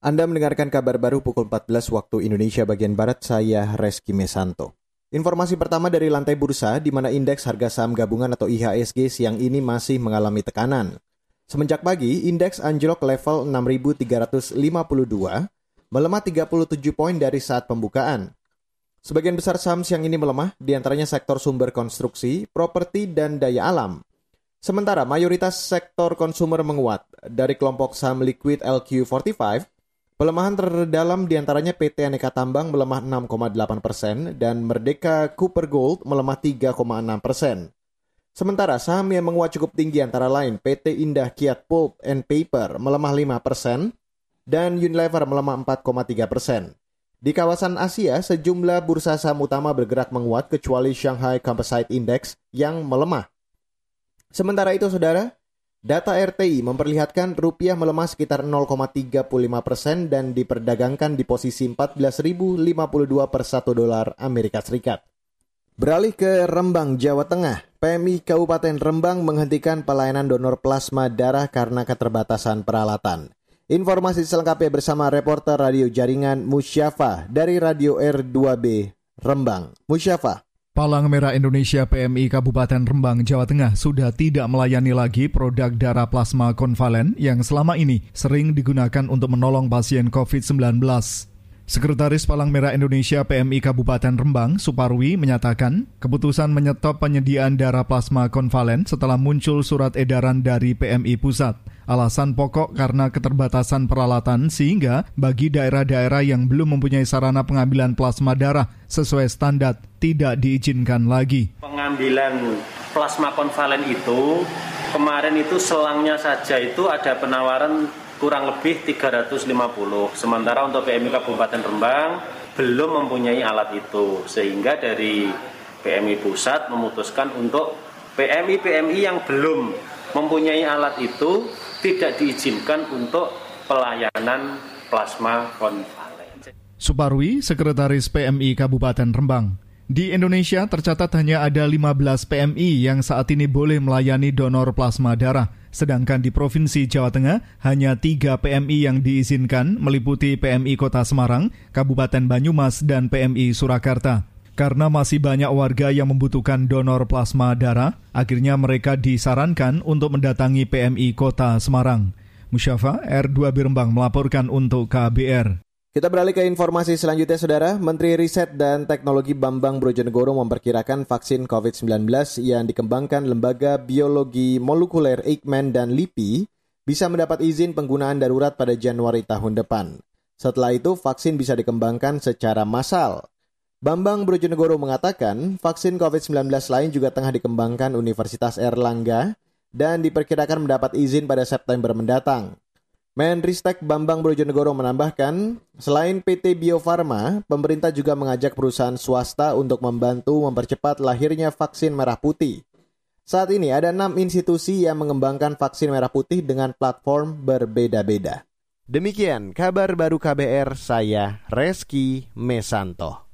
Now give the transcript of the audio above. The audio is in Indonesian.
Anda mendengarkan kabar baru pukul 14 waktu Indonesia bagian Barat, saya Reski Mesanto. Informasi pertama dari lantai bursa, di mana indeks harga saham gabungan atau IHSG siang ini masih mengalami tekanan. Semenjak pagi, indeks anjlok level 6.352, melemah 37 poin dari saat pembukaan. Sebagian besar saham siang ini melemah, di antaranya sektor sumber konstruksi, properti, dan daya alam. Sementara mayoritas sektor konsumer menguat. Dari kelompok saham liquid LQ45, Pelemahan terdalam di antaranya PT Aneka Tambang melemah 6,8 persen dan Merdeka Cooper Gold melemah 3,6 persen. Sementara saham yang menguat cukup tinggi antara lain PT Indah Kiat Pulp and Paper melemah 5 persen dan Unilever melemah 4,3 persen. Di kawasan Asia, sejumlah bursa saham utama bergerak menguat kecuali Shanghai Composite Index yang melemah. Sementara itu, saudara, Data RTI memperlihatkan rupiah melemah sekitar 0,35 persen dan diperdagangkan di posisi 14.052 per 1 dolar Amerika Serikat. Beralih ke Rembang, Jawa Tengah, PMI Kabupaten Rembang menghentikan pelayanan donor plasma darah karena keterbatasan peralatan. Informasi selengkapnya bersama reporter radio jaringan Musyafa dari Radio R2B Rembang. Musyafa. Palang Merah Indonesia PMI Kabupaten Rembang, Jawa Tengah sudah tidak melayani lagi produk darah plasma konvalen yang selama ini sering digunakan untuk menolong pasien COVID-19. Sekretaris Palang Merah Indonesia PMI Kabupaten Rembang, Suparwi, menyatakan keputusan menyetop penyediaan darah plasma konvalen setelah muncul surat edaran dari PMI Pusat. Alasan pokok karena keterbatasan peralatan sehingga bagi daerah-daerah yang belum mempunyai sarana pengambilan plasma darah sesuai standar tidak diizinkan lagi. Pengambilan plasma konvalen itu kemarin itu selangnya saja itu ada penawaran kurang lebih 350. Sementara untuk PMI Kabupaten Rembang belum mempunyai alat itu sehingga dari PMI pusat memutuskan untuk PMI-PMI yang belum mempunyai alat itu tidak diizinkan untuk pelayanan plasma konvalen. Suparwi, Sekretaris PMI Kabupaten Rembang. Di Indonesia tercatat hanya ada 15 PMI yang saat ini boleh melayani donor plasma darah. Sedangkan di Provinsi Jawa Tengah hanya 3 PMI yang diizinkan meliputi PMI Kota Semarang, Kabupaten Banyumas, dan PMI Surakarta. Karena masih banyak warga yang membutuhkan donor plasma darah, akhirnya mereka disarankan untuk mendatangi PMI Kota Semarang. Musyafa R2 Birembang melaporkan untuk KBR. Kita beralih ke informasi selanjutnya, Saudara. Menteri Riset dan Teknologi Bambang Brojonegoro memperkirakan vaksin COVID-19 yang dikembangkan Lembaga Biologi Molekuler Eijkman dan LIPI bisa mendapat izin penggunaan darurat pada Januari tahun depan. Setelah itu, vaksin bisa dikembangkan secara massal. Bambang Brojonegoro mengatakan vaksin COVID-19 lain juga tengah dikembangkan Universitas Erlangga dan diperkirakan mendapat izin pada September mendatang. Menristek Bambang Brojonegoro menambahkan, selain PT Bio Farma, pemerintah juga mengajak perusahaan swasta untuk membantu mempercepat lahirnya vaksin merah putih. Saat ini ada enam institusi yang mengembangkan vaksin merah putih dengan platform berbeda-beda. Demikian kabar baru KBR, saya Reski Mesanto.